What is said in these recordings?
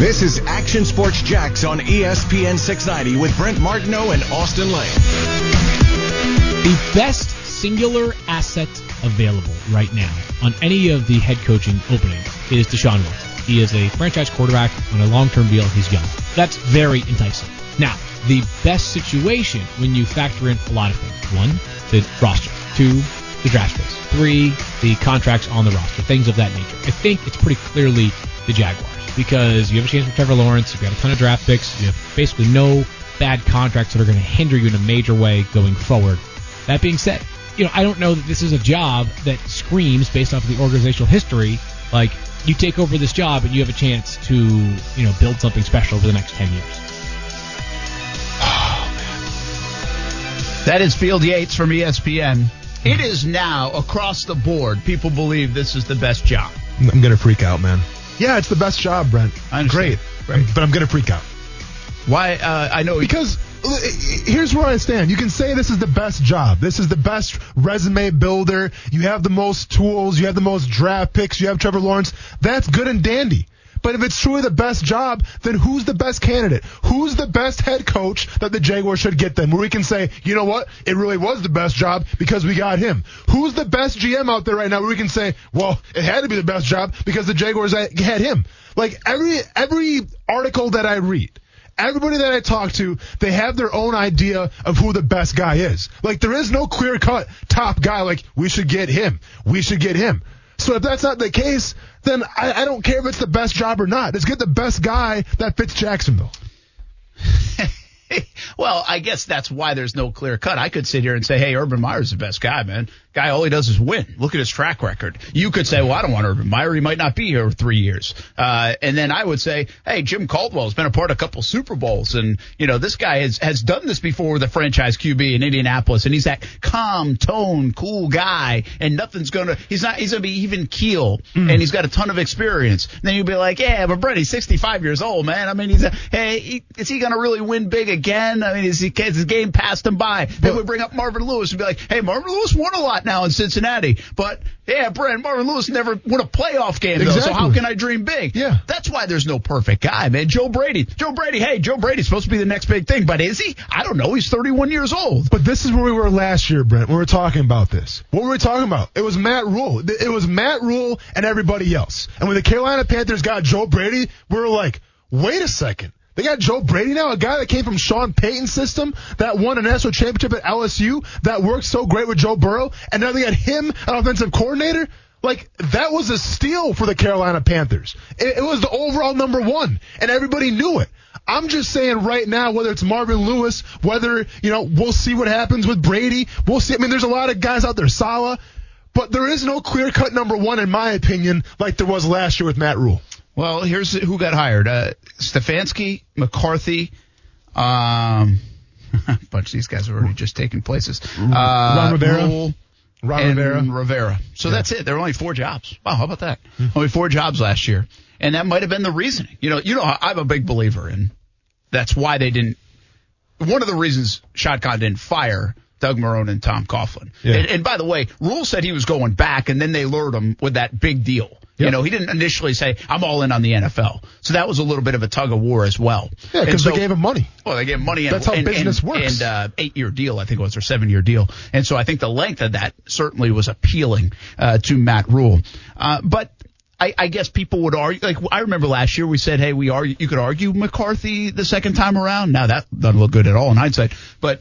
This is Action Sports Jax on ESPN 690 with Brent Martineau and Austin Lane. The best singular asset available right now on any of the head coaching openings is Deshaun Watson. He is a franchise quarterback on a long-term deal. He's young. That's very enticing. Now, the best situation when you factor in a lot of things. One, the roster. Two, the draft space. Three, the contracts on the roster. Things of that nature. I think it's pretty clearly the Jaguars because you have a chance for Trevor Lawrence. You've got a ton of draft picks. You have basically no bad contracts that are going to hinder you in a major way going forward. That being said, you know, I don't know that this is a job that screams based off of the organizational history like you take over this job and you have a chance to, you know, build something special over the next 10 years. Oh, that is Field Yates from ESPN. It is now across the board. People believe this is the best job. I'm gonna freak out, man. Yeah, it's the best job, Brent. I understand. Great, Great. but I'm gonna freak out Why? Uh, I know because uh, here's where I stand. You can say this is the best job. This is the best resume builder. You have the most tools. You have the most draft picks. You have Trevor Lawrence. That's good and dandy. But if it's truly the best job, then who's the best candidate? Who's the best head coach that the Jaguars should get them? Where we can say, you know what? It really was the best job because we got him. Who's the best GM out there right now where we can say, well, it had to be the best job because the Jaguars had him. Like every, every article that I read, everybody that I talk to, they have their own idea of who the best guy is. Like there is no clear cut top guy like we should get him. We should get him. So if that's not the case, then I, I don't care if it's the best job or not. Let's get the best guy that fits Jacksonville. well, I guess that's why there's no clear cut. I could sit here and say, hey, Urban Meyer's the best guy, man. Guy, all he does is win. Look at his track record. You could say, well, I don't want Urban Meyer. He might not be here for three years. Uh, and then I would say, hey, Jim Caldwell's been a part of a couple Super Bowls. And, you know, this guy has, has done this before with a franchise QB in Indianapolis. And he's that calm tone, cool guy. And nothing's going to, he's not, he's going to be even keel. And he's got a ton of experience. And then you'd be like, yeah, but Brett, he's 65 years old, man. I mean, he's a, hey, he, is he going to really win big again? I mean, is, he, is his game passed him by? Then we bring up Marvin Lewis and be like, hey, Marvin Lewis won a lot now in Cincinnati. But yeah, Brent, Marvin Lewis never won a playoff game though. So how can I dream big? Yeah. That's why there's no perfect guy, man. Joe Brady. Joe Brady, hey, Joe Brady's supposed to be the next big thing, but is he? I don't know. He's 31 years old. But this is where we were last year, Brent, when we were talking about this. What were we talking about? It was Matt Rhule. It was Matt Rhule and everybody else. And when the Carolina Panthers got Joe Brady, we were like, wait a second. They got Joe Brady now, a guy that came from Sean Payton's system, that won a national championship at LSU, that worked so great with Joe Burrow, and now they got him, an offensive coordinator. Like, that was a steal for the Carolina Panthers. It, it was the overall number one, and everybody knew it. I'm just saying right now, whether it's Marvin Lewis, whether, you know, we'll see what happens with Brady. We'll see. I mean, there's a lot of guys out there, Saleh, but there is no clear cut number one, in my opinion, like there was last year with Matt Rhule. Well, here's who got hired: uh, Stefanski, McCarthy. Um, a bunch of these guys have already just taken places. Uh, Ron Rivera? Rhule Ron and Rivera. Rivera. So that's it. There were only four jobs. Wow, how about that? Only four jobs last year, and that might have been the reasoning. You know, you know, I'm a big believer in. That's why they didn't. One of the reasons Shad Khan didn't fire Doug Marrone and Tom Coughlin. Yeah. And, and by the way, Rhule said he was going back, and then they lured him with that big deal. You know, he didn't initially say, I'm all in on the NFL. So that was a little bit of a tug of war as well. Yeah, because so- they gave him money. well, they gave him money. And, That's how and, business and, works. And uh, eight year deal, I think it was, or seven year deal. And so I think the length of that certainly was appealing uh, to Matt Rhule. Uh, but I, I guess people would argue. Like I remember last year, we said, "Hey, we are." You could argue McCarthy the second time around. Now that doesn't look good at all in hindsight, but.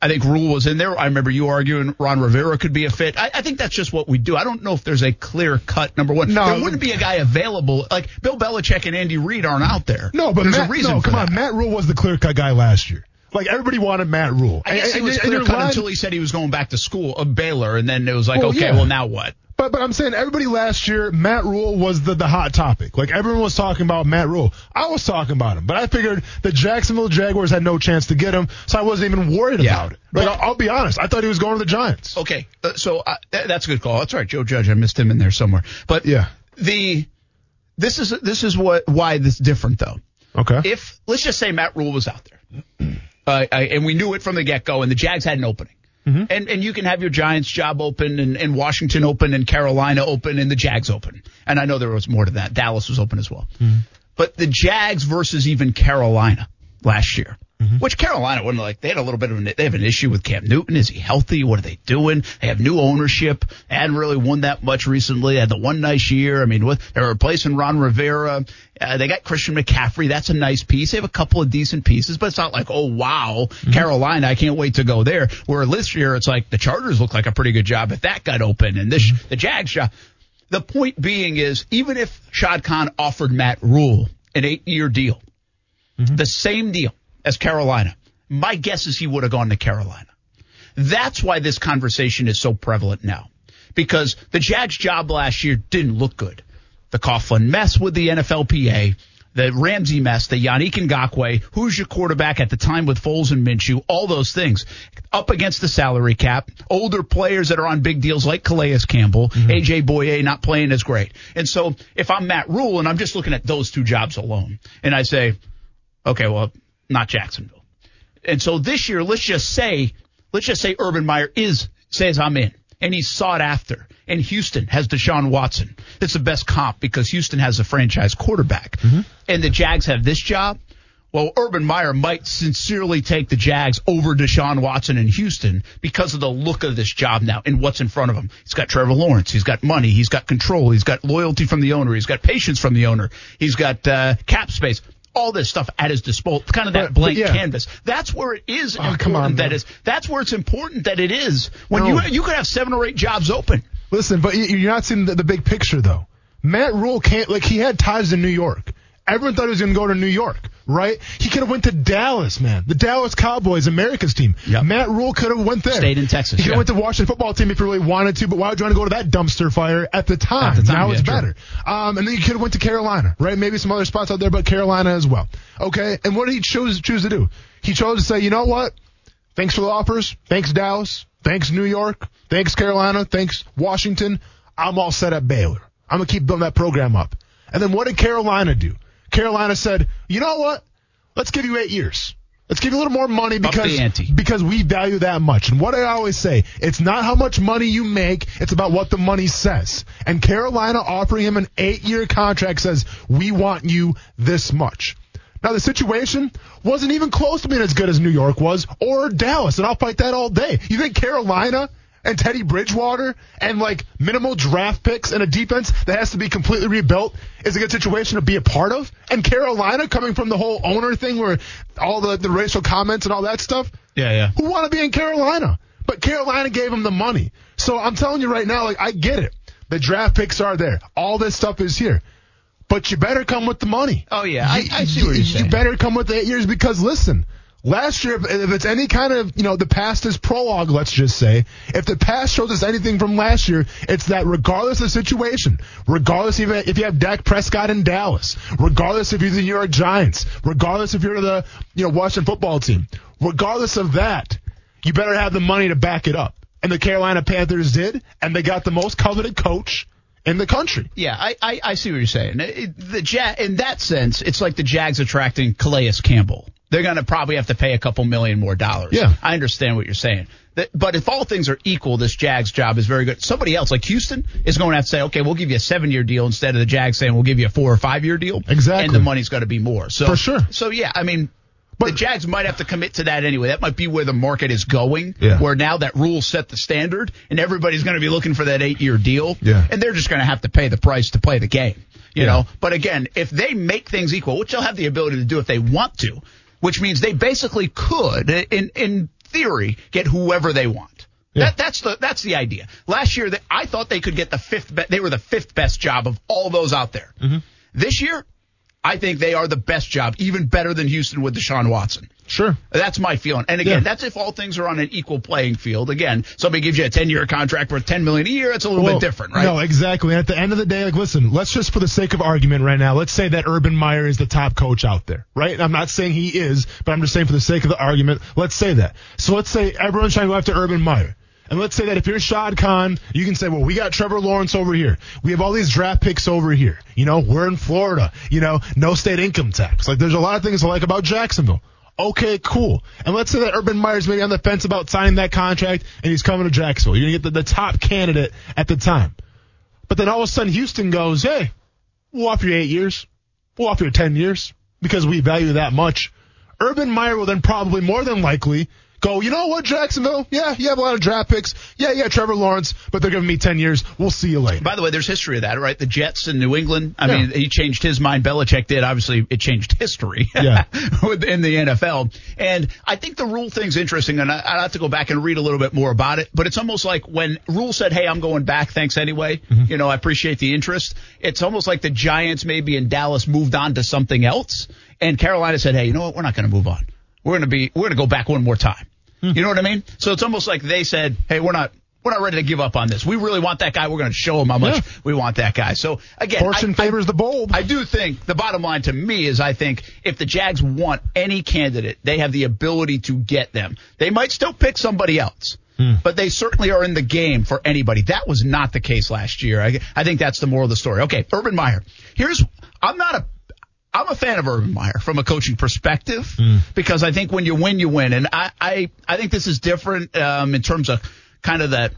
I think Rhule was in there. I remember you arguing Ron Rivera could be a fit. I, I think that's just what we do. I don't know if there's a clear cut number one. No. there wouldn't be a guy available. Like Bill Belichick and Andy Reid aren't out there. No, but there's Matt, a reason no, come that. on. Matt Rhule was the clear cut guy last year. Like everybody wanted Matt Rhule. I guess And- it was clear cut until he said he was going back to school of Baylor, and then it was like, Well, okay, yeah. well now what? But but I'm saying everybody last year, Matt Rhule was the, the hot topic. Like everyone was talking about Matt Rhule. I was talking about him, but I figured the Jacksonville Jaguars had no chance to get him, so I wasn't even worried Yeah. about it. Like But- I'll, I'll be honest, I thought he was going to the Giants. Okay, uh, so uh, th- that's a good call. That's right, Joe Judge. I missed him in there somewhere. But Yeah. the this is this is what why this is different though. Okay. If let's just say Matt Rhule was out there, uh, I, and we knew it from the get go, and the Jags had an opening. Mm-hmm. And and you can have your Giants job open and, and Washington open and Carolina open and the Jags open. And I know there was more to that. Dallas was open as well. Mm-hmm. but the Jags versus even Carolina last year. Mm-hmm. Which Carolina wouldn't like. They had a little bit of an, they have an issue with Cam Newton. Is he healthy? What are they doing? They have new ownership. They hadn't really won that much recently. They had the one nice year. I mean, what, they're replacing Ron Rivera. Uh, they got Christian McCaffrey. That's a nice piece. They have a couple of decent pieces, but it's not like, oh wow, mm-hmm. Carolina. I can't wait to go there. Where this year it's like the Chargers look like a pretty good job if that got open, and this mm-hmm. the Jags job. The point being is, even if Shad Khan offered Matt Rhule an eight-year deal, the same deal as Carolina, my guess is he would have gone to Carolina. That's why this conversation is so prevalent now, because the Jags job last year didn't look good. The Coughlin mess with the NFLPA, the Ramsey mess, the Yannick Ngakoue, who's your quarterback at the time with Foles and Minshew, all those things. Up against the salary cap, older players that are on big deals like Calais Campbell, mm-hmm. AJ Bouye not playing as great. And so if I'm Matt Rhule and I'm just looking at those two jobs alone, and I say, okay, well, not Jacksonville. And so this year, let's just say, let's just say Urban Meyer is, says I'm in and he's sought after. And Houston has Deshaun Watson. It's the best comp because Houston has a franchise quarterback. And the Jags have this job. Well, Urban Meyer might sincerely take the Jags over Deshaun Watson in Houston because of the look of this job now and what's in front of him. He's got Trevor Lawrence. He's got money. He's got control. He's got loyalty from the owner. He's got patience from the owner. He's got uh, cap space. All this stuff at his disposal, kind of that But- but blank yeah. canvas. That's where it is Oh, important come on, that is. That's where it's important that it is. When No. you you could have seven or eight jobs open. Listen, but you- you're not seeing the, the big picture though. Matt Rhule can't like he had ties in New York. Everyone thought he was going to go to New York, right? He could have went to Dallas, man. The Dallas Cowboys, America's team. Yep. Matt Rhule could have went there. Stayed in Texas, He could yeah. have went to Washington football team if he really wanted to. But why would you want to go to that dumpster fire at the time? At the time, now yeah, it's true. better. Um, and then you could have went to Carolina, right? Maybe some other spots out there, but Carolina as well. Okay. And what did he choose choose to do? He chose to say, you know what? Thanks for the offers. Thanks Dallas. Thanks New York. Thanks Carolina. Thanks Washington. I'm all set at Baylor. I'm gonna keep building that program up. And then what did Carolina do? Carolina said, you know what? Let's give you eight years. Let's give you a little more money because because we value that much. And what I always say, it's not how much money you make, it's about what the money says. And Carolina offering him an eight-year contract says, we want you this much. Now the situation wasn't even close to being as good as New York was or Dallas, and I'll fight that all day. You think Carolina and Teddy Bridgewater and like minimal draft picks and a defense that has to be completely rebuilt is a good situation to be a part of? And Carolina coming from the whole owner thing where all the, the racial comments and all that stuff? Yeah, yeah. who want to be in Carolina. But Carolina gave him the money. So I'm telling you right now, like I get it. The draft picks are there. All this stuff is here. But you better come with the money. Oh, yeah. I- You- I see what you're you- saying. You better come with the eight years because listen, last year, if, it's any kind of, you know, the past is prologue, let's just say, if the past shows us anything from last year, it's that regardless of situation, regardless if, you have Dak Prescott in Dallas, regardless if you're the New York Giants, regardless if you're the, you know, Washington football team, regardless of that, you better have the money to back it up. And the Carolina Panthers did, and they got the most coveted coach in the country. Yeah, I, I, I see what you're saying. It- the ja- in that sense, it's like the Jags attracting Calais Campbell. They're going to probably have to pay a couple million more dollars. Yeah. I understand what you're saying. But if all things are equal, this Jags job is very good. Somebody else, like Houston, is going to have to say, okay, we'll give you a seven year deal instead of the Jags saying we'll give you a four or five year deal. Exactly. And the money's got to be more. So For sure. So yeah, I mean, But- the Jags might have to commit to that anyway. That might be where the market is going. Yeah. Where now that Rhule set the standard, and everybody's going to be looking for that eight year deal. Yeah. And they're just going to have to pay the price to play the game. You Yeah. know. But again, if they make things equal, which they'll have the ability to do if they want to, which means they basically could, in in theory, get whoever they want. Yeah. That, that's the that's the idea. Last year, they, I thought they could get the fifth. Be- they were the fifth best job of all those out there. Mm-hmm. This year, I think they are the best job, even better than Houston with Deshaun Watson. Sure. That's my feeling. And again, Yeah. that's if all things are on an equal playing field. Again, somebody gives you a 10 year contract worth 10 million a year. It's a little bit different, right? No, exactly. And at the end of the day, like, listen, let's just for the sake of argument right now, let's say that Urban Meyer is the top coach out there, right? I'm not saying he is, but I'm just saying for the sake of the argument, let's say that. So let's say everyone's trying to go after Urban Meyer. And let's say that if you're Shad Khan, you can say, well, we got Trevor Lawrence over here. We have all these draft picks over here. You know, we're in Florida. You know, no state income tax. Like, there's a lot of things I like about Jacksonville. Okay, cool. And let's say that Urban Meyer's maybe on the fence about signing that contract and he's coming to Jacksonville. You're going to get the, the top candidate at the time. But then all of a sudden Houston goes, hey, we'll offer you eight years. we'll offer you 10 years because we value that much. Urban Meyer will then probably more than likely go, you know what, Jacksonville? Yeah, you have a lot of draft picks. Yeah, yeah, Trevor Lawrence, but they're giving me 10 years. We'll see you later. By the way, there's history of that, right? The Jets in New England. I yeah. mean, he changed his mind. Belichick did. Obviously, it changed history yeah. in the NFL. And I think the Rhule thing's interesting, and I, I have to go back and read a little bit more about it. But it's almost like when Rhule said, "Hey, I'm going back. Thanks anyway." Mm-hmm. You know, I appreciate the interest. It's almost like the Giants maybe in Dallas moved on to something else, and Carolina said, "Hey, you know what? We're not going to move on. We're going to be. We're going to go back one more time." Hmm. You know what I mean? So it's almost like they said, "Hey, we're not we're not ready to give up on this. We really want that guy. We're going to show him how much yeah. we want that guy. So again, fortune I, favors I, the bold. I do think the bottom line to me is I think if the Jags want any candidate, they have the ability to get them. They might still pick somebody else. Hmm. But they certainly are in the game for anybody. That was not the case last year. I, I think that's the moral of the story. Okay, Urban Meyer. Here's I'm not a I'm a fan of Urban Meyer from a coaching perspective mm. because I think when you win, you win, and I I, I think this is different um, in terms of kind of the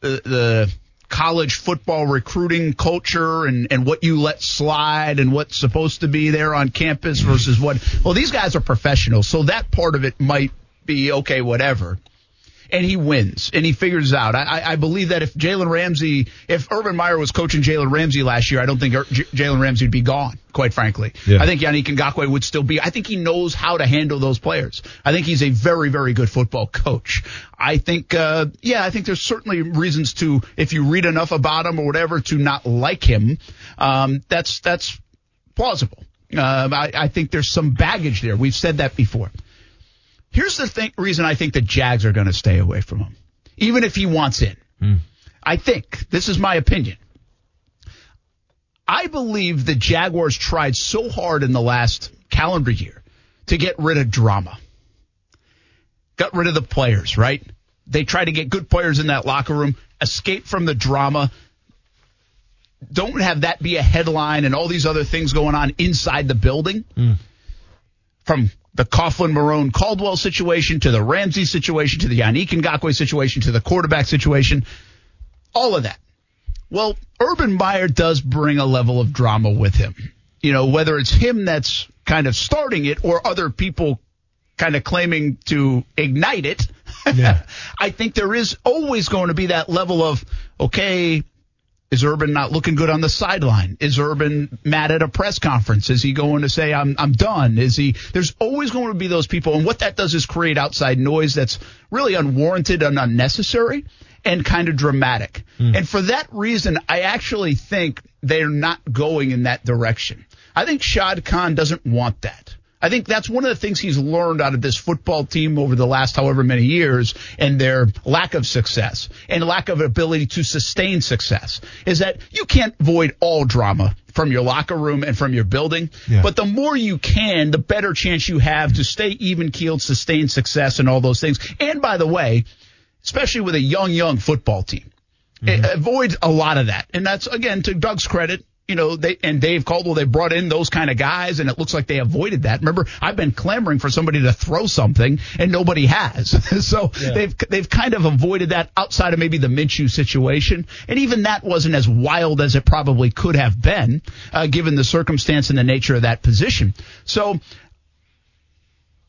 the, the college football recruiting culture and, and what you let slide and what's supposed to be there on campus versus what. Well, these guys are professionals, so that part of it might be okay, whatever and he wins and he figures it out. I, I believe that if Jalen Ramsey, if Urban Meyer was coaching Jalen Ramsey last year, I don't think Jalen Ramsey would be gone. Quite frankly, yeah. I think Yannick Ngakoue would still be. I think he knows how to handle those players. I think he's a very, very good football coach. I think, uh, yeah, I think there's certainly reasons to, if you read enough about him or whatever, to not like him. Um, that's that's plausible. Uh, I, I think there's some baggage there. We've said that before. Here's the thing, reason I think the Jags are going to stay away from him, even if he wants in. Mm. I think this is my opinion. I believe the Jaguars tried so hard in the last calendar year to get rid of drama. Got rid of the players, right? They tried to get good players in that locker room, escape from the drama. Don't have that be a headline and all these other things going on inside the building. Mm. From the Coughlin Marrone Caldwell situation to the Ramsey situation to the Yannick Ngakoue situation to the quarterback situation. All of that. Well, Urban Meyer does bring a level of drama with him. You know, whether it's him that's kind of starting it or other people kind of claiming to ignite it. Yeah. I think there is always going to be that level of, okay, is Urban not looking good on the sideline? Is Urban mad at a press conference? Is he going to say I'm I'm done? Is he There's always going to be those people and what that does is create outside noise that's really unwarranted and unnecessary and kind of dramatic. Mm. And for that reason, I actually think they're not going in that direction. I think Shad Khan doesn't want that. I think that's one of the things he's learned out of this football team over the last however many years and their lack of success and lack of ability to sustain success is that you can't avoid all drama from your locker room and from your building. Yeah. But the more you can, the better chance you have to stay even keeled, sustain success and all those things. And by the way, especially with a young, young football team, mm-hmm. avoid a lot of that. And that's again to Doug's credit you know, they and Dave Caldwell, they brought in those kind of guys, and it looks like they avoided that. Remember, I've been clamoring for somebody to throw something, and nobody has. so yeah. they've they've kind of avoided that outside of maybe the Minshew situation, and even that wasn't as wild as it probably could have been, uh, given the circumstance and the nature of that position. So.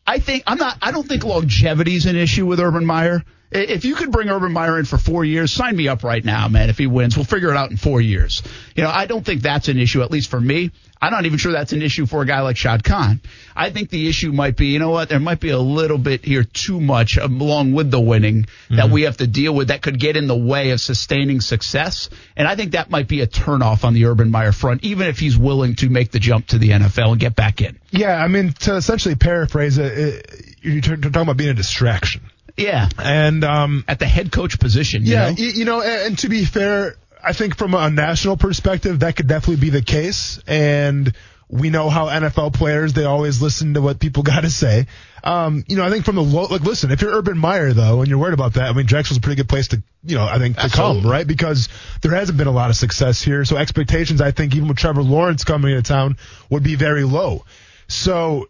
I think I'm not. I don't think longevity is an issue with Urban Meyer. If you could bring Urban Meyer in for four years, sign me up right now, man. If he wins, we'll figure it out in four years. You know, I don't think that's an issue, at least for me. I'm not even sure that's an issue for a guy like Shad Khan. I think the issue might be, you know what, there might be a little bit here too much along with the winning mm-hmm. that we have to deal with that could get in the way of sustaining success. And I think that might be a turnoff on the Urban Meyer front, even if he's willing to make the jump to the NFL and get back in. Yeah, I mean, to essentially paraphrase it, you're talking about being a distraction. Yeah. And um, at the head coach position. yeah, know? you know, and, to be fair, I think from a national perspective, that could definitely be the case. And we know how NFL players they always listen to what people got to say. Um, you know, I think from the low, like, listen, if you're Urban Meyer though, and you're worried about that, I mean, Jacksonville's a pretty good place to, you know, I think to Absolutely. come, right? Because there hasn't been a lot of success here, so expectations, I think, even with Trevor Lawrence coming into town, would be very low. So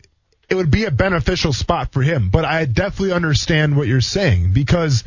it would be a beneficial spot for him. But I definitely understand what you're saying because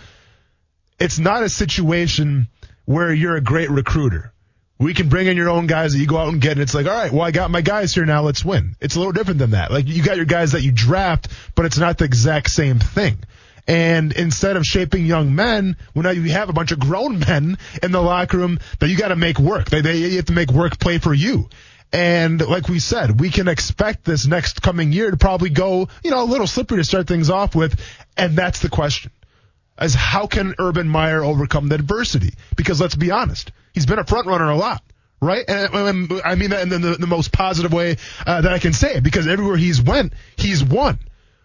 it's not a situation where you're a great recruiter, We can bring in your own guys that you go out and get, and it's like, all right, well, I got my guys here now, let's win. It's a little different than that. Like, you got your guys that you draft, but it's not the exact same thing. And instead of shaping young men, well, now you have a bunch of grown men in the locker room that you got to make work. They, they, you have to make work play for you. And like we said, we can expect this next coming year to probably go, you know, a little slippery to start things off with. And that's the question is how can Urban Meyer overcome the adversity? Because let's be honest, he's been a front runner a lot, right? And, and I mean that in the, the most positive way uh, that I can say it, because everywhere he's went, he's won.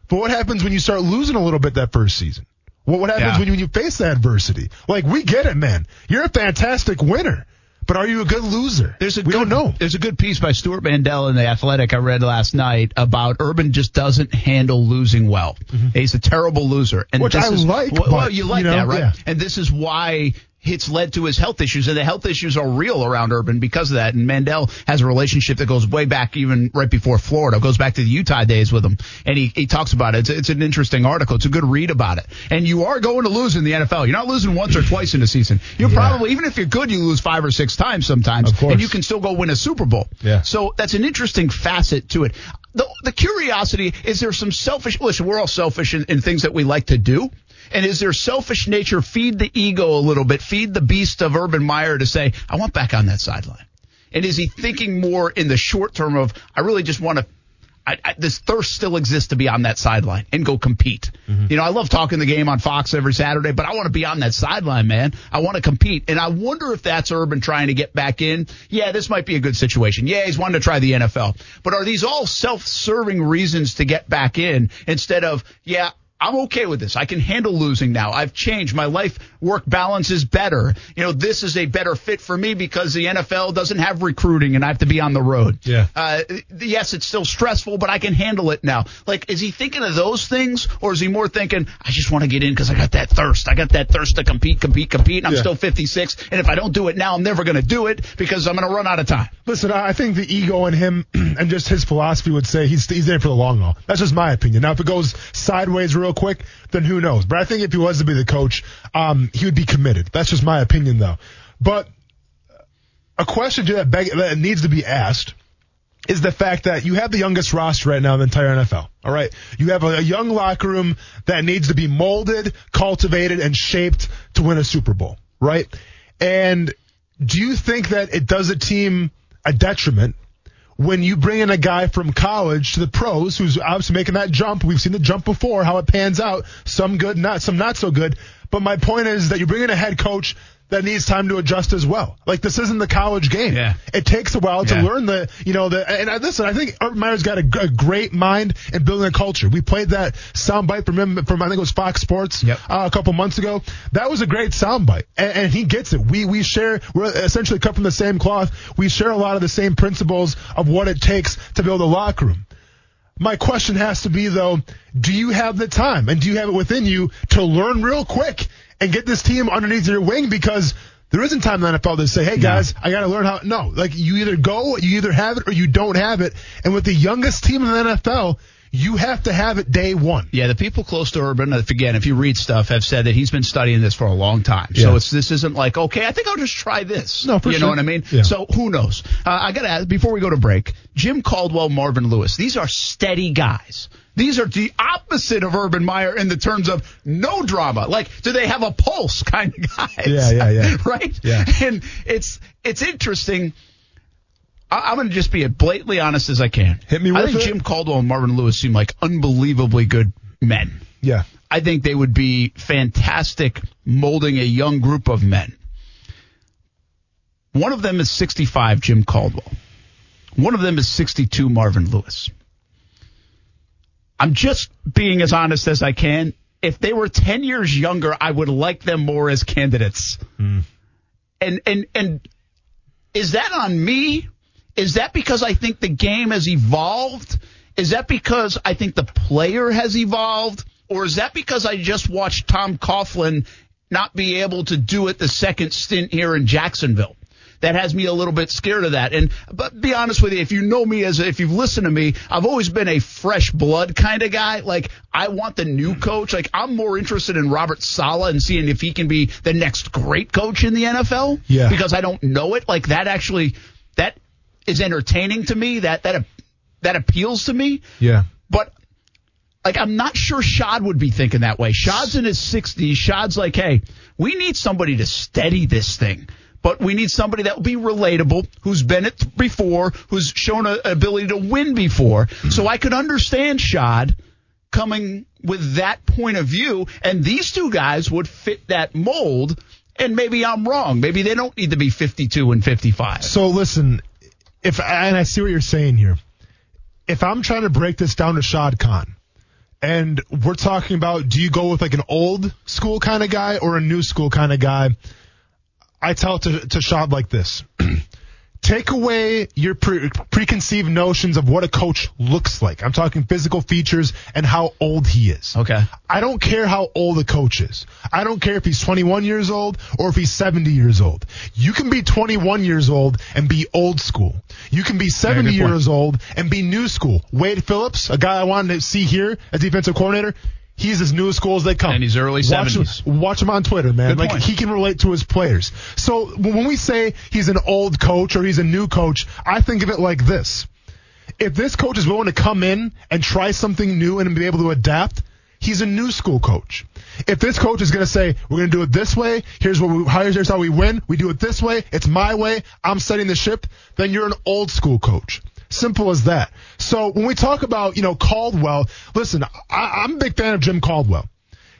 But what happens when you start losing a little bit that first season? What what happens Yeah. when you when you face that adversity? Like we get it, man. You're a fantastic winner, but are you a good loser? There's a we good, don't know. There's a good piece by Stewart Mandel in the Athletic I read last night about Urban just doesn't handle losing well. He's a terrible loser, and Mm-hmm. Which I is, like, Well, well, you like you know, that, right? yeah. And this is why it's led to his health issues, and the health issues are real around Urban because of that. And Mandel has a relationship that goes way back, even right before Florida, goes back to the Utah days with him, and he, he talks about it. It's, it's an interesting article. It's a good read about it. And you are going to lose in the NFL. You're not losing once or twice in a season. You're Yeah. probably even if you're good, you lose five or six times sometimes, Of course. and you can still go win a Super Bowl. Yeah. So that's an interesting facet to it. The, the curiosity is there some selfish. Listen, we're all selfish in, in things that we like to do. And is their selfish nature feed the ego a little bit, feed the beast of Urban Meyer to say, I want back on that sideline? And is he thinking more in the short term of, I really just want to, I, I, this thirst still exists to be on that sideline and go compete. Mm-hmm. You know, I love talking the game on Fox every Saturday, but I want to be on that sideline, man. I want to compete. And I wonder if that's Urban trying to get back in. Yeah, this might be a good situation. Yeah, he's wanting to try the NFL. But are these all self serving reasons to get back in instead of, yeah, I'm okay with this. I can handle losing now. I've changed. My life work balance is better. You know, this is a better fit for me because the NFL doesn't have recruiting and I have to be on the road. Yeah. Uh, yes, it's still stressful, but I can handle it now. Like, is he thinking of those things or is he more thinking, I just want to get in because I got that thirst. I got that thirst to compete, compete, compete. And I'm Yeah. still 56. And if I don't do it now, I'm never going to do it because I'm going to run out of time. Listen, I I think the ego in him and just his philosophy would say he's he's there for the long haul. That's just my opinion. Now, if it goes sideways real quick, then who knows? But I think if he was to be the coach, um, he would be committed. That's just my opinion, though. But a question to that, beg, that needs to be asked is the fact that you have the youngest roster right now in the entire NFL. All right. You have a, a young locker room that needs to be molded, cultivated, and shaped to win a Super Bowl. Right. And do you think that it does a team a detriment when you bring in a guy from college to the pros who's obviously making that jump? We've seen the jump before, how it pans out. Some good, not some not so good. But my point is that you bring in a head coach that needs time to adjust as well. Like this isn't the college game. Yeah. It takes a while to Yeah. learn the, you know, the, and I, listen, I think Urban Meyer's got a great mind in building a culture. We played that soundbite from him, from I think it was Fox Sports Yep. uh, a couple months ago. That was a great soundbite, and, and he gets it. We we share, we're essentially cut from the same cloth. We share a lot of the same principles of what it takes to build a locker room. My question has to be though, do you have the time and do you have it within you to learn real quick and get this team underneath your wing because there isn't time in the NFL to say, hey guys, I got to learn how. No, like you either go, you either have it or you don't have it. And with the youngest team in the NFL, you have to have it day one. Yeah, the people close to Urban, if- again, if you read stuff, have said that he's been studying this for a long time. Yeah. So it's this isn't like, okay, I think I'll just try this. No, for you sure. know what I mean? Yeah. So who knows? Uh, I got to ask before we go to break. Jim Caldwell, Marvin Lewis. These are steady guys. These are the opposite of Urban Meyer in the terms of no drama. Like, do they have a pulse kind of guys? Yeah, yeah, yeah. right? Yeah. And it's it's interesting. I'm going to just be as blatantly honest as I can. Hit me. I think it. Jim Caldwell and Marvin Lewis seem like unbelievably good men. Yeah. I think they would be fantastic molding a young group of men. One of them is 65, Jim Caldwell. One of them is 62, Marvin Lewis. I'm just being as honest as I can. If they were 10 years younger, I would like them more as candidates. Hmm. And, and, and is that on me? Is that because I think the game has evolved? Is that because I think the player has evolved? Or is that because I just watched Tom Coughlin not be able to do it the second stint here in Jacksonville? that has me a little bit scared of that. And but be honest with you, if you know me as if you've listened to me, I've always been a fresh blood kind of guy. Like I want the new coach. Like I'm more interested in Robert Saleh and seeing if he can be the next great coach in the NFL. Yeah. Because I don't know it. Like that actually that is entertaining to me. That that that appeals to me. Yeah. But like I'm not sure Shad would be thinking that way. Shad's in his 60s. Shad's like, hey, we need somebody to steady this thing. But we need somebody that will be relatable, who's been it before, who's shown an ability to win before. So I could understand Shad coming with that point of view, and these two guys would fit that mold. And maybe I'm wrong. Maybe they don't need to be 52 and 55. So listen, if and I see what you're saying here. If I'm trying to break this down to Shad Khan, and we're talking about do you go with like an old school kind of guy or a new school kind of guy? I tell to, to Shad like this. Take away your pre- preconceived notions of what a coach looks like. I'm talking physical features and how old he is. Okay. I don't care how old a coach is. I don't care if he's 21 years old or if he's 70 years old. You can be 21 years old and be old school. You can be 70 good years old and be new school. Wade Phillips, a guy I wanted to see here as defensive coordinator, he's as new school as they come. And he's early watch 70s. Him, watch him on Twitter, man. Good like point. he can relate to his players. So when we say he's an old coach or he's a new coach, I think of it like this. If this coach is willing to come in and try something new and be able to adapt, he's a new school coach. If this coach is going to say, we're going to do it this way, here's what we, here's how we win, we do it this way, it's my way, I'm setting the ship, then you're an old school coach. Simple as that. So when we talk about, you know, Caldwell, listen, I, I'm a big fan of Jim Caldwell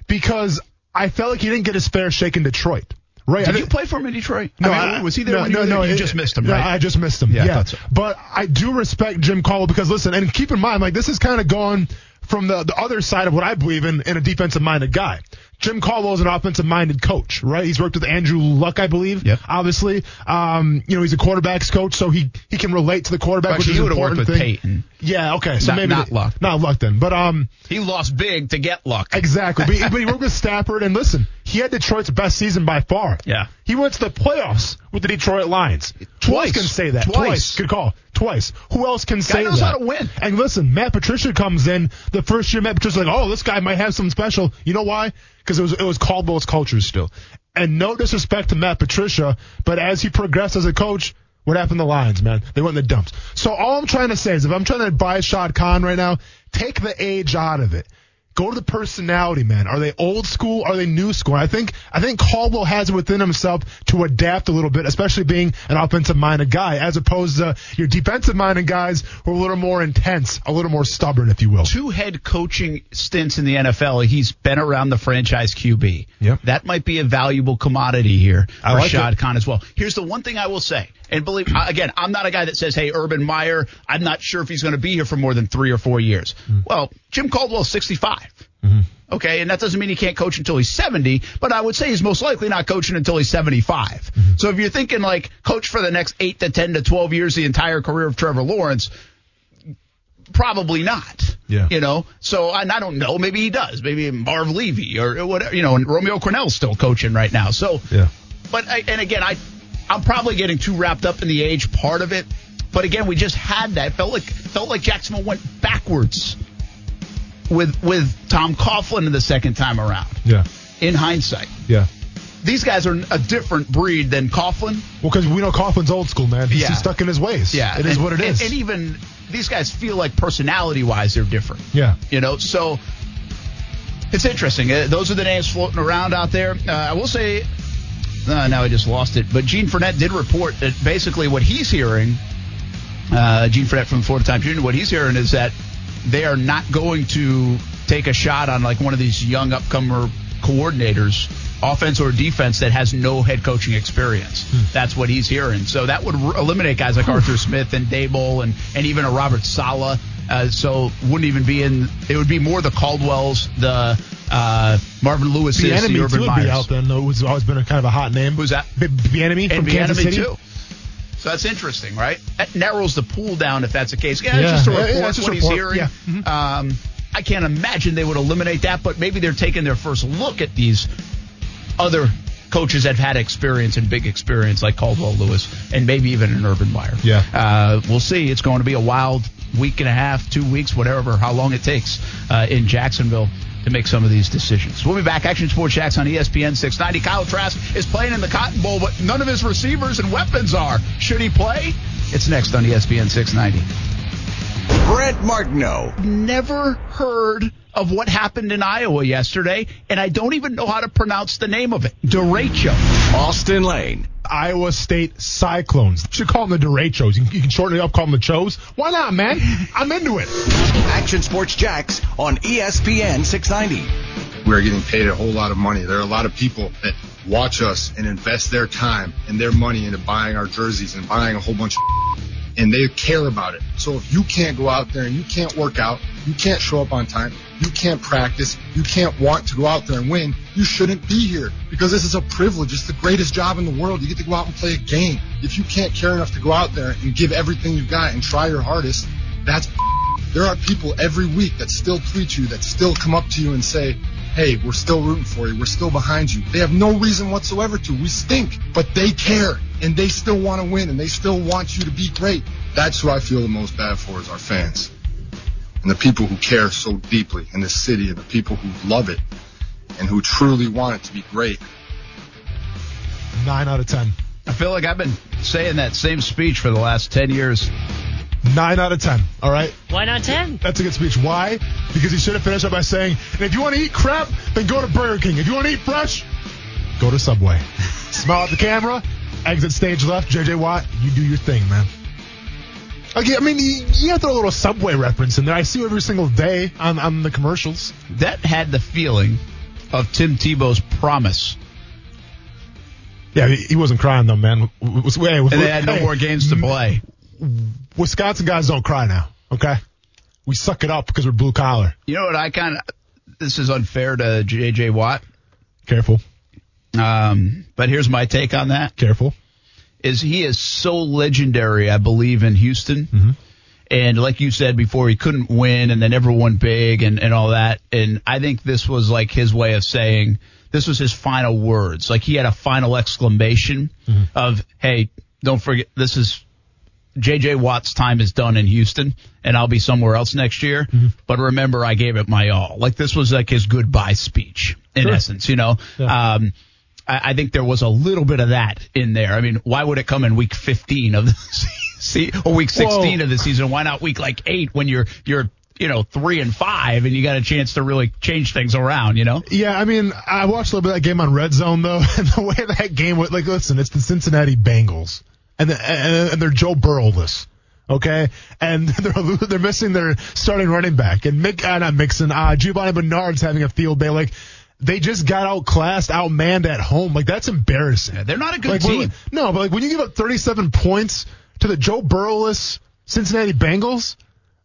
because I felt like he didn't get his fair shake in Detroit. Right? I Did you play for him in Detroit? I mean, I- was he there No, when you no, no. You it- just missed him, no, right? I just missed him. Yeah, I Yeah, thought so. but I do respect Jim Caldwell because listen, and keep in mind, like this is kind of going from the the other side of what I believe in in a defensive minded guy. Jim Caldwell is an offensive minded coach, right? He's worked with Andrew Luck, I believe. Yep. Obviously, um, you know, he's a quarterbacks coach, so he he can relate to the quarterback, Actually, which is he an would've worked important with thing. Peyton. Yeah. Okay. So Not- maybe not Luck. Not Luck then, but um. He lost big to get luck. Exactly. But, he- but he worked with Stafford, and listen, he had Detroit's best season by far. Yeah. He went to the playoffs with the Detroit Lions. Who else Twice. can say that? Twice. Good call. Twice. Who else can say that? knows that? how to win. And listen, Matt Patricia comes in the first year. Matt Patricia's like, oh, this guy might have something special. You know why? Because it was it was Caldwell's culture still. And no disrespect to Matt Patricia, but as he progressed as a coach. What happened to the Lions, man? They went in the dumps. So all I'm trying to say is if I'm trying to advise Shad Khan right now, take the age out of it. Go to the personality, man. Are they old school? Are they new school? I think I think Caldwell has it within himself to adapt a little bit, especially being an offensive minded guy, as opposed to your defensive minded guys who are a little more intense, a little more stubborn, if you will. Two head coaching stints in the NFL. He's been around the franchise QB. Yep. That might be a valuable commodity here I for like Shad. Khan as well. Here's the one thing I will say, and believe again, I'm not a guy that says, "Hey, Urban Meyer, I'm not sure if he's going to be here for more than three or four years." Mm. Well, Jim Caldwell's 65. Mm-hmm. Okay, and that doesn't mean he can't coach until he's 70, but I would say he's most likely not coaching until he's 75. Mm-hmm. So if you're thinking like coach for the next 8 to 10 to 12 years, the entire career of Trevor Lawrence, probably not. Yeah. You know, so I don't know. Maybe he does. Maybe Marv Levy or whatever. You know, and Romeo Crennel's still coaching right now. So, Yeah. but I, and again, I I'm probably getting too wrapped up in the age part of it. But again, we just had that. It felt like felt like Jacksonville went backwards with with Tom Coughlin the second time around. Yeah. In hindsight, Yeah. these guys are a different breed than Coughlin. Well, because we know Coughlin's old school, man. He's, Yeah. stuck in his ways. Yeah, it is and- what it is. And, and even these guys feel like personality wise they're different. yeah. You know, so it's interesting. Uh, those are the names floating around out there. Uh, I will say, uh, now I just lost it, but Gene Frenette did report that basically what he's hearing, uh, Gene Frenette from the Florida Times Union, what he's hearing is that they are not going to take a shot on like one of these young upcomer coordinators, offense or defense, that has no head coaching experience. That's what he's hearing. So that would eliminate guys like Arthur Smith and Daboll and, and even a Robert Saleh. Uh, so wouldn't even be in. It would be more the Caldwells, the uh, Marvin Lewis's, The the, enemy Urban too would be out then. Though it's always been a kind of a hot name. Who's that? Bieniemy from Kansas City too. So that's interesting, right? That narrows the pool down if that's the case. Yeah, Yeah. it's just a report yeah, it's just what a he's hearing. Yeah. Mhm. Um, I can't imagine they would eliminate that, but maybe they're taking their first look at these other coaches that have had experience and big experience like Caldwell Lewis and maybe even an Urban Meyer. Yeah. Uh, we'll see. It's going to be a wild week and a half, two weeks, whatever, how long it takes uh, in Jacksonville to make some of these decisions. We'll be back. Action Sports Jax on ESPN 690. Kyle Trask is playing in the Cotton Bowl, but none of his receivers and weapons are. Should he play? It's next on ESPN 690. Brent Martineau. Never heard of what happened in Iowa yesterday, and I don't even know how to pronounce the name of it. Derecho. Austin Lane. Iowa State Cyclones. Should call them the Derechos. You can, shorten it up, call them the Chos. Why not, man? I'm into it. Action Sports Jax on ESPN 690. we're getting paid a whole lot of money. There are a lot of people that watch us and invest their time and their money into buying our jerseys and buying a whole bunch of and they care about it. So if you can't go out there and you can't work out, you can't show up on time, you can't practice, you can't want to go out there and win, you shouldn't be here because this is a privilege. It's the greatest job in the world. You get to go out and play a game. If you can't care enough to go out there and give everything you've got and try your hardest, that's there are people every week that still tweet you, that still come up to you and say, hey, we're still rooting for you. We're still behind you. They have no reason whatsoever to. We stink, but they care and they still want to win and they still want you to be great. That's who I feel the most bad for is our fans and the people who care so deeply in this city and the people who love it and who truly want it to be great. Nine out of ten. I feel like I've been saying that same speech for the last 10 years. Nine out of ten. All right. Why not 10? That's a good speech. Why? Because he should have finished up by saying, and if you want to eat crap, then go to Burger King. If you want to eat fresh, go to Subway. Smile at the camera, exit stage left. JJ Watt, you do your thing, man. Okay, I mean, you, you have to throw a little Subway reference in there. I see you every single day on, on the commercials. That had the feeling of Tim Tebow's promise. Yeah, he, he wasn't crying though, man. Was, hey, And they had no more games to play. Wisconsin guys don't cry now. Okay, we suck it up because we're blue collar. You know what I kind of, this is unfair to J.J. Watt, Careful, um, but here's my take on that. careful. is he is so legendary, I believe, in Houston. And like you said before, he couldn't win and they never won big and, and all that. And I think this was like his way of saying this was his final words. Like he had a final exclamation of, Hey, don't forget, this is JJ Watt's time is done in Houston and I'll be somewhere else next year. But remember, I gave it my all. Like this was like his goodbye speech in Sure. essence, you know? Um, I, I think there was a little bit of that in there. I mean, why would it come in week 15 of the season or week 16 Whoa. of the season? Why not week like eight when you're, you're, you know, three and five and you got a chance to really change things around, you know? Yeah, I mean, I watched a little bit of that game on Red Zone though, and the way that game went. Like, listen, it's the Cincinnati Bengals, and and, and they're Joe Burrowless. Okay, and they're they're missing their starting running back, and Mick, uh, not Mixon, uh, Giovani Bernard's having a field day. Like, they just got outclassed, outmanned at home. Like, that's embarrassing. Yeah, they're not a good like, team. when- no, but like when you give up 37 points to the Joe Burrowless Cincinnati Bengals,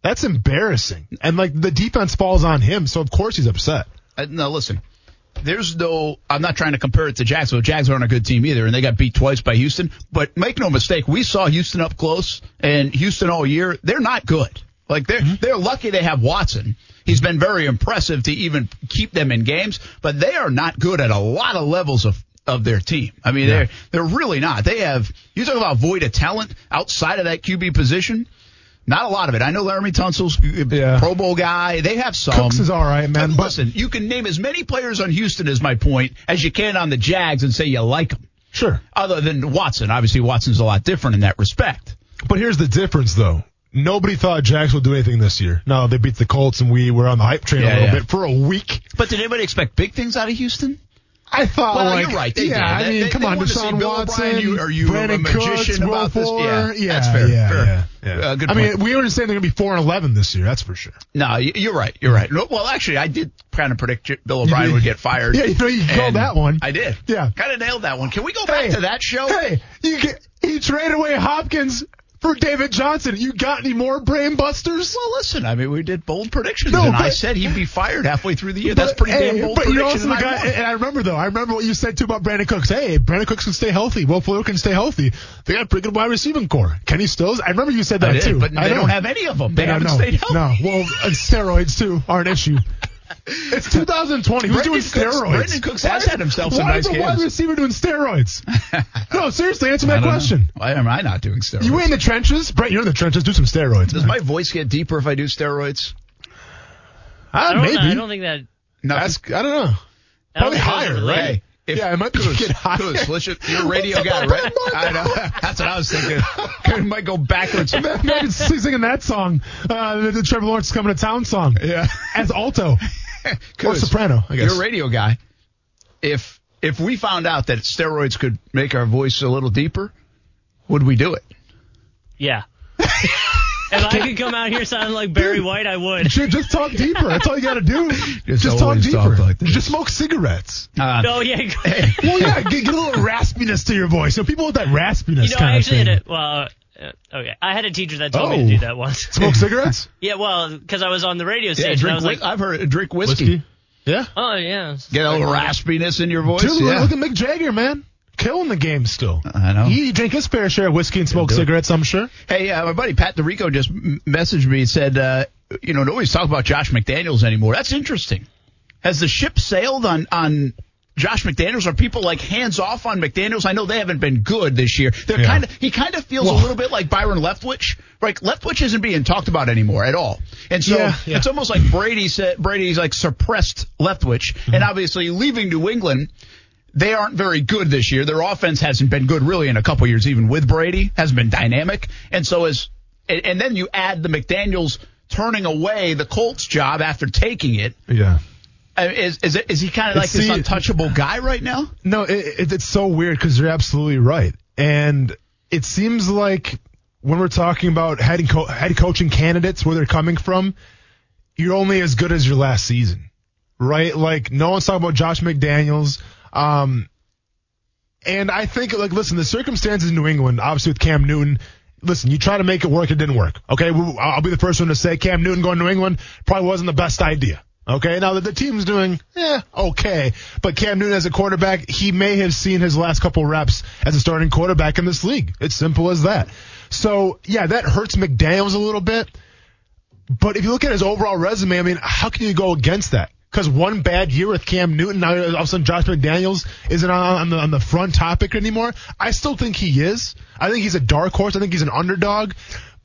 that's embarrassing. And like the defense falls on him, so of course he's upset. Uh, no, listen. There's no. I'm not trying to compare it to Jacksonville. Jags aren't a good team either, and they got beat twice by Houston. But make no mistake, we saw Houston up close, and Houston all year. They're not good. Like they're mm-hmm. they're lucky they have Watson. He's been very impressive to even keep them in games, but they are not good at a lot of levels of of their team. I mean, they're they're really not. They have. You talk about void of talent outside of that QB position. Not a lot of it. I know Laremy Tunsil's uh, Yeah. Pro Bowl guy. They have some. Cooks is all right, man, But but- listen, you can name as many players on Houston as my point as you can on the Jags and say you like them. Sure. Other than Watson, obviously Watson's a lot different in that respect. But here's the difference, though. Nobody thought Jags would do anything this year. No, they beat the Colts, and we were on the hype train Yeah, a little yeah. bit for a week. But did anybody expect big things out of Houston? I thought, Well, like, you're right. They yeah, did. I mean, they- come they on, wanted to see Deshaun Watson. You- are you a magician Cooks, about this? Yeah, yeah, that's fair, Yeah, fair. yeah, yeah. Uh, I mean, we were saying they're going to be four and eleven this year. That's for sure. No, you're right. You're right. Well, actually, I did kind of predict Bill O'Brien would get fired. Yeah, you know, you called that one. I did. Yeah. Kind of nailed that one. Can we go back Hey, to that show? Hey, you get he traded away Hopkins for David Johnson. You got any more brain busters? Well, listen. I mean, we did bold predictions, No, and I said he'd be fired halfway through the year. That's pretty hey, damn bold But you're prediction. also the and I guy, won. and I remember though. I remember what you said too about Brandin Cooks. Hey, Brandin Cooks can stay healthy. Will Fuller can stay healthy. They got a pretty good wide receiving core. Kenny Stills. I remember you said that I did, too. but I they don't have any of them. They Yeah, haven't no, stayed healthy. No, well, and steroids too are an issue. It's 2020. Who's doing Brandin Cooks- steroids? Brandin Cooks has had himself some nice games. why nice is a wide receiver doing steroids? no, seriously, answer I my don't know. question. Why am I not doing steroids? You were in the trenches, Brent. You're in the trenches. Do some steroids. Does man. my voice get deeper if I do steroids? Ah, I don't, maybe. I don't think that. No. Ask, I don't know. Probably think those are higher, related. right? Hey, if, yeah, it might be Coos, get higher. Coos, let's just- you're a radio guy, right? I know. That's what I was thinking. It might go backwards. Maybe he's singing that song, uh, the, the Trevor Lawrence coming to town song. Yeah. As alto or soprano, I guess. You're a radio guy. If if we found out that steroids could make our voice a little deeper, would we do it? Yeah. If I could come out here sounding like Barry White, I would. Ju- just talk deeper. That's all you got to do. Just Just, talk deeper. talk like. Just smoke cigarettes. Uh, Oh yeah. Well, yeah, get, get a little raspiness to your voice. So people with that raspiness You know, kind I actually of had a well. Uh, okay, I had a teacher that told me Oh. to do that once. Smoke cigarettes? yeah, well, because I was on the radio yeah, station. I was like, I've heard drink whiskey. Yeah. oh yeah. Get a little raspiness in your voice. Dude, yeah. look at Mick Jagger, man. Killing the game still. I know. He drank his fair share of whiskey and it. cigarettes, I'm sure. Hey, uh, my buddy Pat DeRico just m- messaged me and said, uh, you know, nobody's talking about Josh McDaniels anymore. That's interesting. Has the ship sailed on on Josh McDaniels? Are people like hands off on McDaniels? I know they haven't been good this year. They're Yeah. kind of he kind of feels Well- a little bit like Byron Leftwich. Like Leftwich isn't being talked about anymore at all, and so Yeah, yeah. it's almost like Brady said Brady's like suppressed Leftwich, Mm-hmm. and obviously leaving New England they aren't very good this year. Their offense hasn't been good really in a couple years, even with Brady, hasn't been dynamic. And so as, and, then you add the McDaniels turning away the Colts job after taking it. Yeah. Uh, Is, is, he kind of like It's this untouchable guy right now? No, it, it, it's so weird because you're absolutely right. And it seems like when we're talking about head, co- head coaching candidates, where they're coming from, you're only as good as your last season, right? Like no one's talking about Josh McDaniels. Um, and I think, like, listen, the circumstances in New England, obviously with Cam Newton, listen, you try to make it work, it didn't work. Okay, I'll be the first one to say Cam Newton going to New England probably wasn't the best idea. Okay, now that the team's doing, eh, okay, but Cam Newton as a quarterback, he may have seen his last couple reps as a starting quarterback in this league. It's simple as that. So yeah, that hurts McDaniels a little bit. But if you look at his overall resume, I mean, how can you go against that? Because one bad year with Cam Newton, now all of a sudden Josh McDaniels isn't on, on, the, on the front topic anymore. I still think he is. I think he's a dark horse. I think he's an underdog.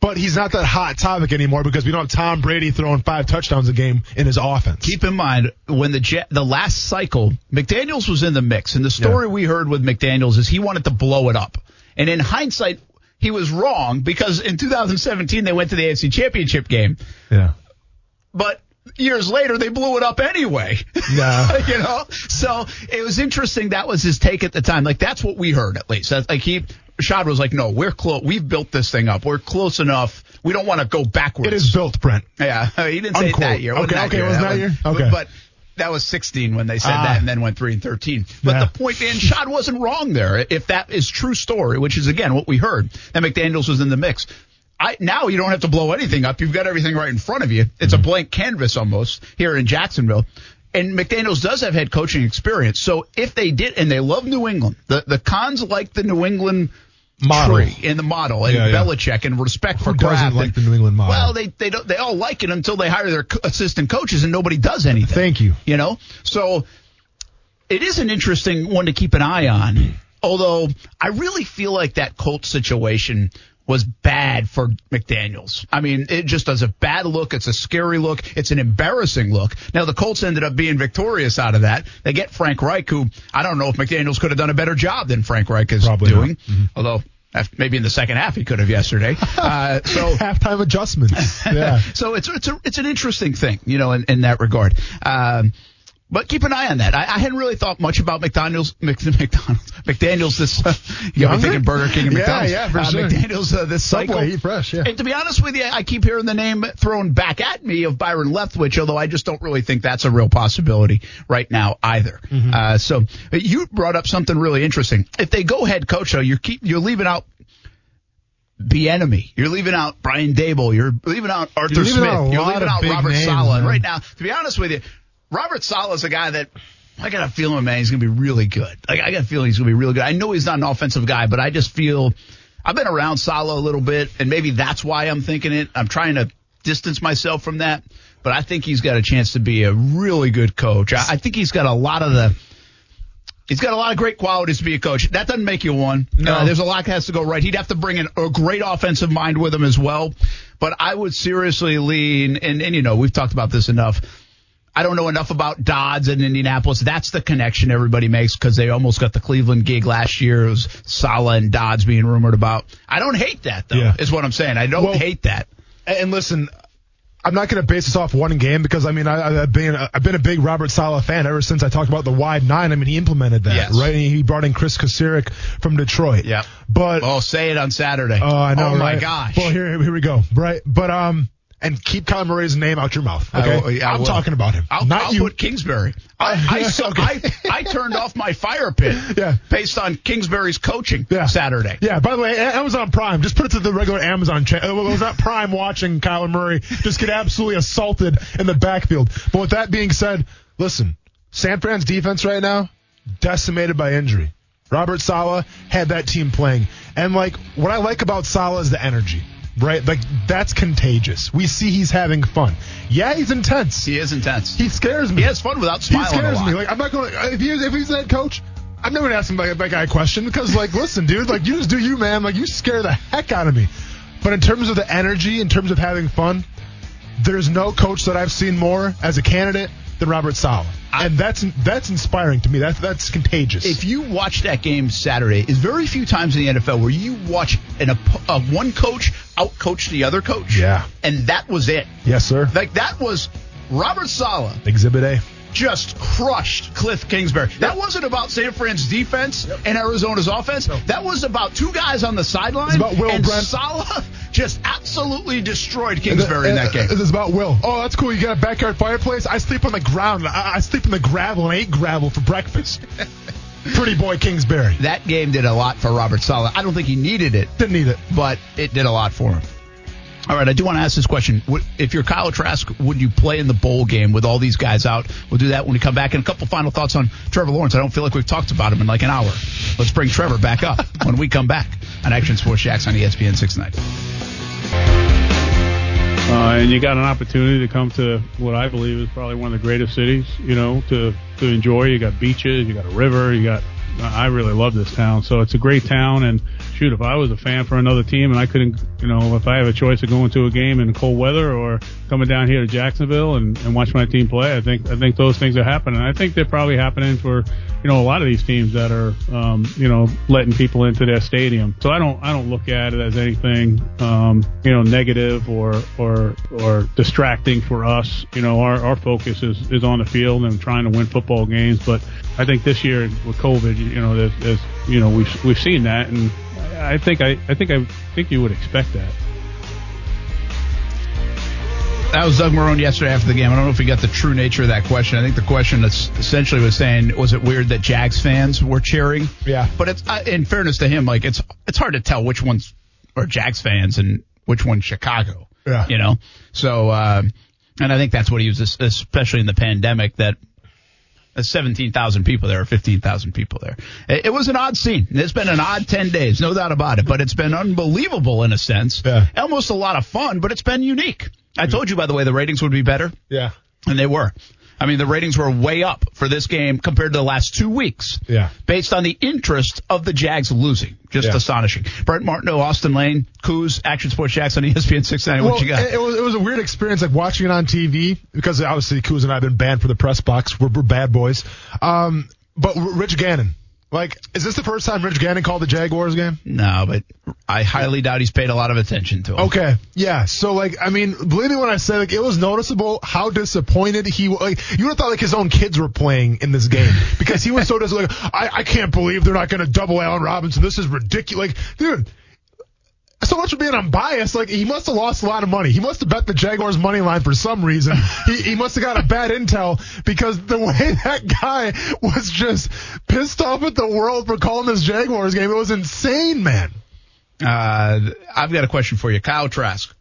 But he's not that hot topic anymore because we don't have Tom Brady throwing five touchdowns a game in his offense. Keep in mind when the Jet, the last cycle, McDaniels was in the mix, and the story we heard with McDaniels is he wanted to blow it up. And in hindsight, he was wrong because in 2017 they went to the AFC Championship game, yeah. but years later they blew it up anyway. Yeah. you know, so it was interesting. That was his take at the time. Like that's what we heard at least. That's, like he. Shad was like, no, we're close. We've built this thing up. We're close enough. We don't want to go backwards. It is built, Brent. Yeah, he didn't say it Unquote. that year. It Okay, that okay, year. it wasn't that was- year? Okay. But that was 16 when they said Ah. that and then went 3 and 13. But Yeah. the point being, Shad wasn't wrong there. If that is true story, which is again what we heard, that McDaniels was in the mix. I, now you don't have to blow anything up. You've got everything right in front of you. It's a Mm-hmm. blank canvas almost here in Jacksonville. And McDaniels does have head coaching experience. So if they did, and they love New England, the, the cons like the New England Model. tree in the model and Yeah, yeah. Belichick and respect for Who doesn't Kraft like and- the New England model? Well, they they don't they all like it until they hire their assistant coaches and nobody does anything. Thank you. You know, so it is an interesting one to keep an eye on. Although I really feel like that Colts situation was bad for McDaniels. I mean, it just does a bad look. It's a scary look. It's an embarrassing look. Now the Colts ended up being victorious out of that. They get Frank Reich, who I don't know if McDaniels could have done a better job than Frank Reich is Probably doing. Although maybe in the second half he could have yesterday. Uh, so Halftime adjustments. Yeah. so it's it's a, it's an interesting thing, you know, in, in that regard. Um, but keep an eye on that. I, I hadn't really thought much about McDonald's, Mc, McDonald's, McDaniel's this. Uh, you know, I'm thinking Burger King and McDonald's. yeah, yeah, for uh, sure. McDaniel's uh, this cycle. Subway, fresh, yeah. And to be honest with you, I keep hearing the name thrown back at me of Byron Leftwich, although I just don't really think that's a real possibility right now either. Mm-hmm. Uh, so you brought up something really interesting. If they go head coach, though, you're keep you're leaving out Bieniemy. You're leaving out Brian Daboll. You're leaving out Arthur You're leaving Smith. out you're leaving out Robert names, Saleh. Right now, to be honest with you, Robert Saleh is a guy that I got a feeling, man, he's going to be really good. Like I got a feeling he's going to be really good. I know he's not an offensive guy, but I just feel I've been around Saleh a little bit, and maybe that's why I'm thinking it. I'm trying to distance myself from that. but I think he's got a chance to be a really good coach. I, I think he's got a lot of the. He's got a lot of great qualities to be a coach. That doesn't make you one. No. Uh, there's a lot that has to go right. He'd have to bring in a great offensive mind with him as well. But I would seriously lean, and, and you know, we've talked about this enough. I don't know enough about Dodds in Indianapolis. That's the connection everybody makes because they almost got the Cleveland gig last year. It was Saleh and Dodds being rumored about. I don't hate that though. Yeah. Is what I'm saying. I don't Well- hate that. And listen, I'm not going to base this off one game because I mean I, I've been I've been a big Robert Saleh fan ever since I talked about the wide nine. I mean he implemented that Yes. right. He brought in Kris Kocurek from Detroit. Yeah. But Oh, say it on Saturday. Oh, I know. Oh my right? gosh. Well, here, here we go. Right, but um, and keep Kyler Murray's name out your mouth. Okay, I will- yeah, I I'm will. talking about him, I'll, not I'll you. put Kingsbury. I, I, Okay. I, I turned off my fire pit Yeah. based on Kingsbury's coaching Yeah. Saturday. Yeah. By the way, Amazon Prime. Just put it to the regular Amazon channel. It uh, was not Prime watching Kyler Murray just get absolutely assaulted in the backfield. But with that being said, listen, San Fran's defense right now decimated by injury. Robert Saleh had that team playing, and like what I like about Saleh is the energy. Right, like that's contagious. We see he's having fun. Yeah, he's intense. He is intense. He scares me. He has fun without He smiling a scares me. Like I'm not going. to If he's if he's that coach, I'm never gonna ask him like that guy a question because like, listen, dude, like you just do you, man. Like you scare the heck out of me. But in terms of the energy, in terms of having fun, there's no coach that I've seen more as a candidate than Robert Saleh, and that's that's inspiring to me. That's that's contagious. if you watch that game Saturday, is very few times in the NFL where you watch an oppo- uh, one coach outcoach the other coach. Yeah. and that was it. yes, sir. Like that was Robert Saleh Exhibit A. just crushed Kliff Kingsbury. That wasn't about San Fran's defense and Arizona's offense. That was about two guys on the sideline. It's about Will and Brent. Saleh just absolutely destroyed Kingsbury in that game. This is about Will. Oh, that's cool. You got a backyard fireplace. I sleep on the ground. I, I sleep in the gravel and I eat gravel for breakfast. Pretty boy Kingsbury. That game did a lot for Robert Saleh. I don't think he needed it, Didn't need it. but it did a lot for him. All right, I do want to ask this question. If you're Kyle Trask, would you play in the bowl game with all these guys out? We'll do that when we come back. And a couple final thoughts on Trevor Lawrence. I don't feel like we've talked about him in like an hour. Let's bring Trevor back up when we come back on Action Sports Jax on ESPN 690. Uh, and you got an opportunity to come to what I believe is probably one of the greatest cities, you know, to to enjoy. You got beaches, you got a river, you got. I really love this town, so it's a great town. And shoot, if I was a fan for another team and I couldn't, you know, if I have a choice of going to a game in cold weather or coming down here to Jacksonville and, and watch my team play, I think I think those things are happening. I think they're probably happening for, you know, a lot of these teams that are, um, you know, letting people into their stadium. So I don't I don't look at it as anything, um, you know, negative or or or distracting for us. You know, our our focus is is on the field and trying to win football games. But I think this year with COVID, you know, there's, there's you know we've we've seen that, and I think I I think I think you would expect that. That was Doug Marrone yesterday after the game. I don't know if he got the true nature of that question. I think the question that's essentially was saying, was it weird that Jags fans were cheering? Yeah. But it's in fairness to him, like it's it's hard to tell which ones are Jags fans and which one's Chicago. Yeah. You know. So, uh, and I think that's what he was, especially in the pandemic, that. Uh, 17,000 people there or 15,000 people there. It, it was an odd scene. It's been an odd 10 days, no doubt about it, but it's been unbelievable in a sense. Yeah. Almost a lot of fun, but it's been unique. I told you, by the way, the ratings would be better. Yeah. And they were. I mean, the ratings were way up for this game compared to the last two weeks. Yeah. Based on the interest of the Jags losing. Just Yeah. astonishing. Brent Martineau, Austin Lane, Coos, Action Sports Jax on ESPN 690. What you got? It, it was it was a weird experience, like watching it on TV because obviously Coos and I have been banned for the press box. We're, we're bad boys. Um, but Rich Gannon, like, is this the first time Rich Gannon called the Jaguars game? no, but I highly doubt he's paid a lot of attention to him. Okay, yeah. So like, I mean, believe me when I say like, it was noticeable how disappointed he was. Like, you would have thought like his own kids were playing in this game because he was so disappointed. Like, I, I can't believe they're not going to double Allen Robinson. This is ridiculous. Like, dude. So much for being unbiased. Like he must have lost a lot of money. He must have bet the Jaguars money line for some reason. he, he must have got a bad intel because the way that guy was just pissed off at the world for calling this Jaguars game, it was insane, man. Uh, I've got a question for you. Kyle Trask.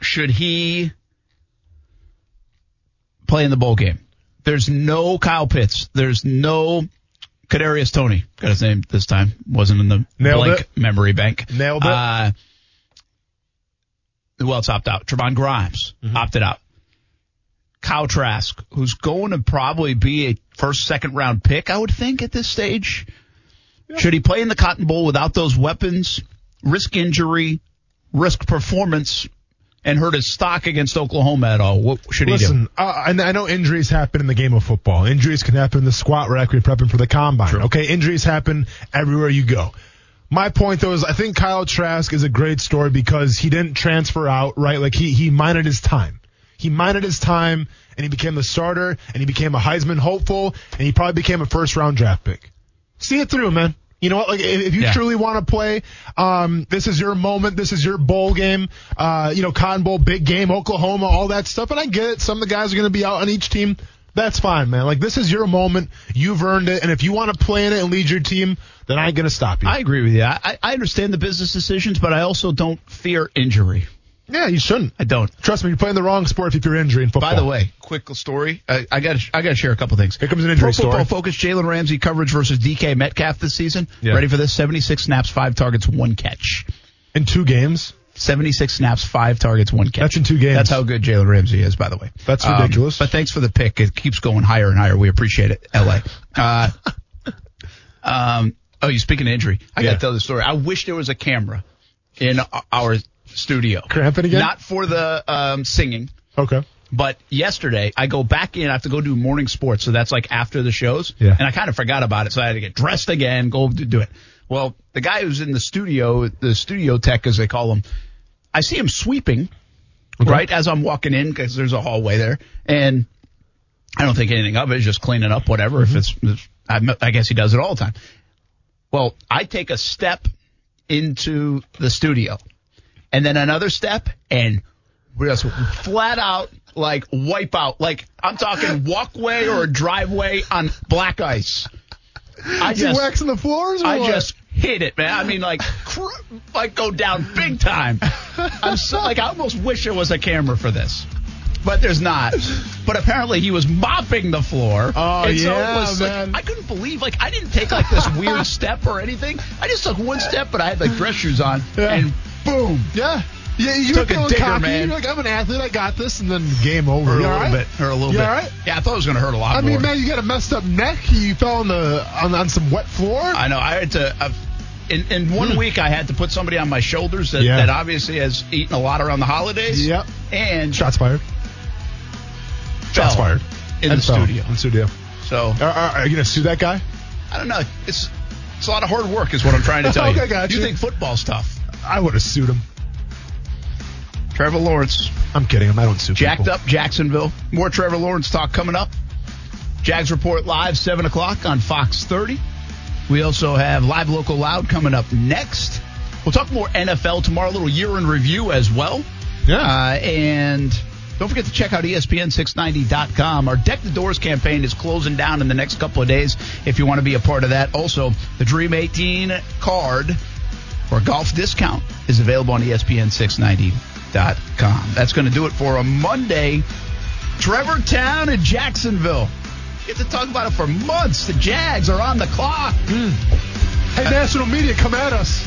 Should he play in the bowl game? There's no Kyle Pitts. There's no Kadarius Toney. Got his name this time. Wasn't in the Nailed blank it. memory bank. Nailed it. Uh, who else opted out? Trevon Grimes Mm-hmm. opted out. Kyle Trask, who's going to probably be a first, second round pick, I would think at this stage. Should he play in the Cotton Bowl without those weapons, risk injury, risk performance, and hurt his stock against Oklahoma at all? What should he Listen, do? uh, I know injuries happen in the game of football. Injuries can happen in the squat rack when you're prepping for the combine. Okay, injuries happen everywhere you go. My point though is I think Kyle Trask is a great story because he didn't transfer out, right? Like he he minded his time. He minded his time and he became the starter and he became a Heisman hopeful and he probably became a first round draft pick. See it through, man. You know what? Like if you Yeah. truly want to play, um, this is your moment. This is your bowl game. Uh, you know, Cotton Bowl, big game, Oklahoma, all that stuff. And I get it. Some of the guys are going to be out on each team. That's fine, man. Like this is your moment. You've earned it. And if you want to play in it and lead your team, then I ain't going to stop you. I agree with you. I, I understand the business decisions, but I also don't fear injury. Yeah, you shouldn't. I don't. Trust me, you're playing the wrong sport if you're injured in football. By the way, quick story. I, I got I got to share a couple things. Here comes an injury Pro Football story. Focus Jalen Ramsey coverage versus DK Metcalf this season. Yeah. Ready for this? 76 snaps, five targets, one catch. in two games, 76 snaps, five targets, one catch. That's in two games. That's how good Jalen Ramsey is, by the way. That's Um, ridiculous. but thanks for the pick. It keeps going higher and higher. We appreciate it, LA. Uh, um, oh, you speaking of injury, I got to tell the story. I wish there was a camera in our studio. Cramping again? Not for the um, singing. okay. But yesterday, I go back in. I have to go do morning sports, so that's like after the shows. Yeah. And I kind of forgot about it, so I had to get dressed again, go do do it. Well, the guy who's in the studio, the studio tech as they call him, I see him sweeping, right as I'm walking in because there's a hallway there, and I don't think anything of it. It's just cleaning up, whatever. If it's, it's- I, I guess he does it all the time. Well, I take a step into the studio, and then another step, and we just flat out like wipe out. Like I'm talking walkway or a driveway on black ice. I Is just, waxing the floors? Or I what? just hit it, man. I mean, like, cr- like go down big time. I'm so, like, I almost wish there was a camera for this. But there's not. But apparently he was mopping the floor. Oh, and so yeah, it was like- man. I couldn't believe, like, I didn't take like this weird step or anything. I just took one step, but I had like dress shoes on, Yeah. and boom. Yeah. Yeah, you Took a digger, cocky. man. You're like, I'm an athlete. I got this. And then game over. A little right? bit. or a little You bit. all right? Yeah, I thought it was going to hurt a lot I more. mean, man, you got a messed up neck. You fell on the on, on some wet floor. I know. I had to. Uh, in, in one week, I had to put somebody on my shoulders that, Hmm. Yeah. that obviously has eaten a lot around the holidays. Yep. And Shots fired. Shots fired. in And the fell studio. In the studio. So Are, are, are you gonna sue that guy? I don't know. It's it's a lot of hard work, is what I'm trying to tell you. Okay, you you. think football's tough? I would have sued him. Trevor Lawrence I'm kidding. him. I don't sue. jacked people. up Jacksonville. More Trevor Lawrence talk coming up. Jags report live seven o'clock on Fox 30. We also have live local loud coming up next. We'll talk more NFL tomorrow. A little year in review as well. Yeah. Uh, and don't forget to check out E ESPN690.com. Our Deck the Doors campaign is closing down in the next couple of days if you want to be a part of that. Also, the Dream 18 card for a golf discount is available on E ESPN690.com. That's going to do it for a Monday. Trevor Town and Jacksonville. Get to talk about it for months. The Jags are on the clock. Hmm. Hey, national media, come at us.